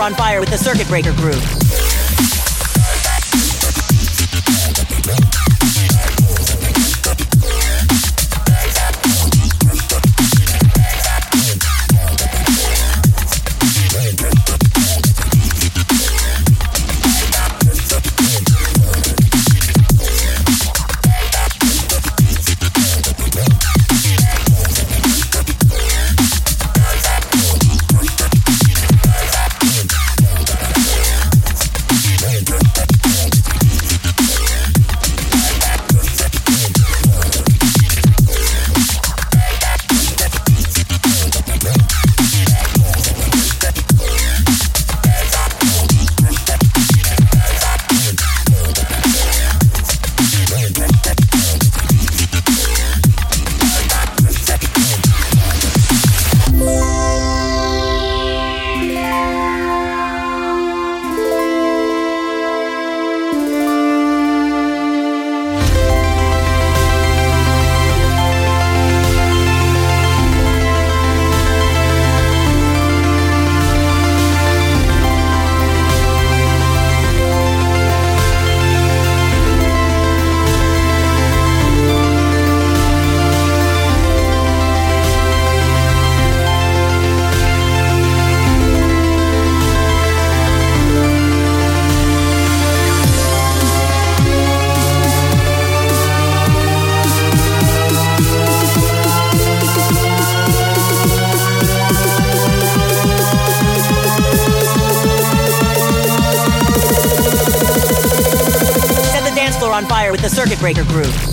on fire with the circuit breaker groove. On fire with the circuit breaker groove.